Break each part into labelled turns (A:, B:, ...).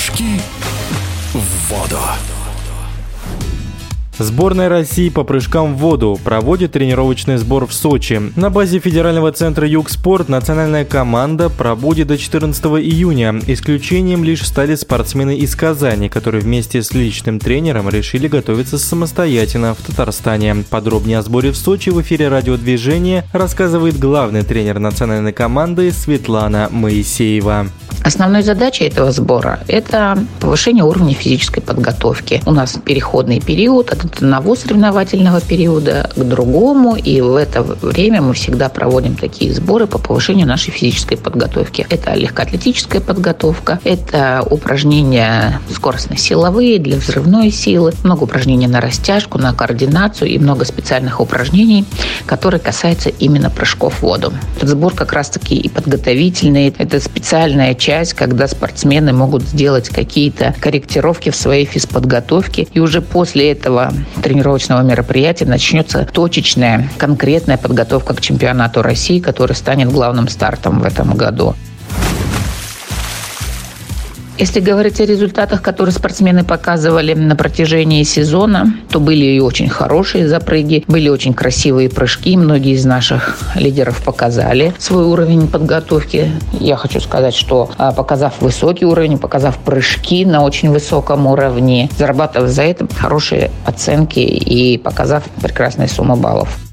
A: Прыжки в воду.
B: Сборная России по прыжкам в воду проводит тренировочный сбор в Сочи. На базе федерального центра Югспорт национальная команда пробудет до 14 июня. Исключением лишь стали спортсмены из Казани, которые вместе с личным тренером решили готовиться самостоятельно в Татарстане. Подробнее о сборе в Сочи в эфире радиодвижения рассказывает главный тренер национальной команды Светлана Моисеева.
C: Основной задачей этого сбора – это повышение уровня физической подготовки. У нас переходный период от одного соревновательного периода к другому, и в это время мы всегда проводим такие сборы по повышению нашей физической подготовки. Это легкоатлетическая подготовка, это упражнения скоростно-силовые для взрывной силы, много упражнений на растяжку, на координацию и много специальных упражнений, которые касаются именно прыжков в воду. Этот сбор как раз-таки и подготовительный, это специальная часть часть, когда спортсмены могут сделать какие-то корректировки в своей физподготовке. И уже после этого тренировочного мероприятия начнется точечная, конкретная подготовка к чемпионату России, который станет главным стартом в этом году. Если говорить о результатах, которые спортсмены показывали на протяжении сезона, то были и очень хорошие запрыги, были очень красивые прыжки. Многие из наших лидеров показали свой уровень подготовки. Я хочу сказать, что а, показав высокий уровень, показав прыжки на очень высоком уровне, зарабатывая за это хорошие оценки и показав прекрасные суммы баллов.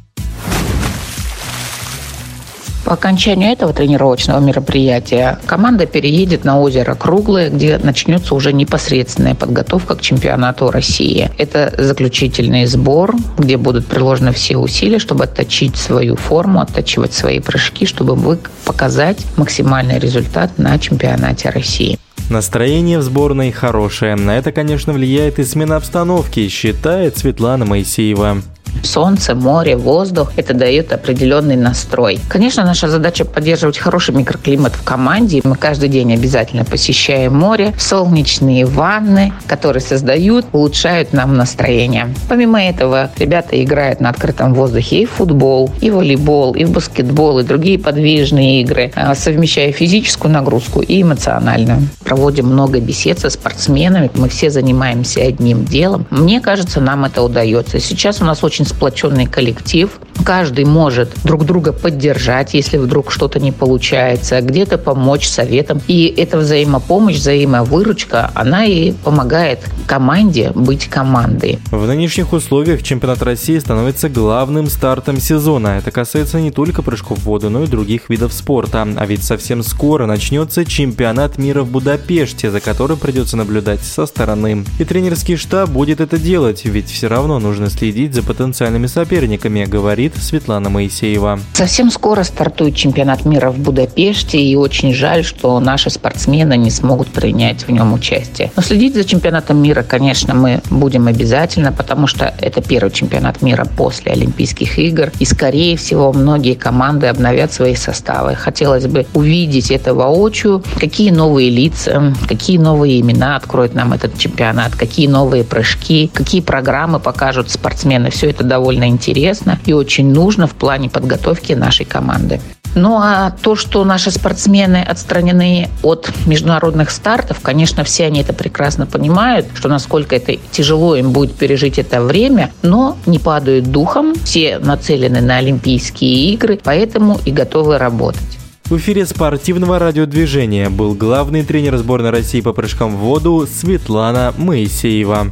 C: По окончанию этого тренировочного мероприятия команда переедет на озеро Круглое, где начнется уже непосредственная подготовка к чемпионату России. Это заключительный сбор, где будут приложены все усилия, чтобы отточить свою форму, оттачивать свои прыжки, чтобы показать максимальный результат на чемпионате России.
B: Настроение в сборной хорошее. На это, конечно, влияет и смена обстановки, считает Светлана Моисеева
C: солнце, море, воздух. Это дает определенный настрой. Конечно, наша задача поддерживать хороший микроклимат в команде. Мы каждый день обязательно посещаем море, солнечные ванны, которые создают, улучшают нам настроение. Помимо этого, ребята играют на открытом воздухе и в футбол, и в волейбол, и в баскетбол, и другие подвижные игры, а, совмещая физическую нагрузку и эмоциональную. Проводим много бесед со спортсменами. Мы все занимаемся одним делом. Мне кажется, нам это удается. Сейчас у нас очень сплоченный коллектив. Каждый может друг друга поддержать, если вдруг что-то не получается, где-то помочь советом. И эта взаимопомощь, взаимовыручка, она и помогает команде быть командой.
B: В нынешних условиях чемпионат России становится главным стартом сезона. Это касается не только прыжков в воду, но и других видов спорта. А ведь совсем скоро начнется чемпионат мира в Будапеште, за которым придется наблюдать со стороны. И тренерский штаб будет это делать, ведь все равно нужно следить за потенциальными соперниками, говорит Светлана Моисеева.
C: Совсем скоро стартует чемпионат мира в Будапеште, и очень жаль, что наши спортсмены не смогут принять в нем участие. Но следить за чемпионатом мира, конечно, мы будем обязательно, потому что это первый чемпионат мира после Олимпийских игр, и, скорее всего, многие команды обновят свои составы. Хотелось бы увидеть это воочию, какие новые лица, какие новые имена откроет нам этот чемпионат, какие новые прыжки, какие программы покажут спортсмены. Все это довольно интересно и очень нужно в плане подготовки нашей команды. Ну а то, что наши спортсмены отстранены от международных стартов, конечно, все они это прекрасно понимают, что насколько это тяжело им будет пережить это время, но не падают духом, все нацелены на Олимпийские игры, поэтому и готовы работать.
B: В эфире спортивного радиодвижения был главный тренер сборной России по прыжкам в воду Светлана Моисеева.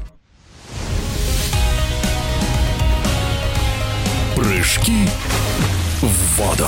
A: Прыжки в воду.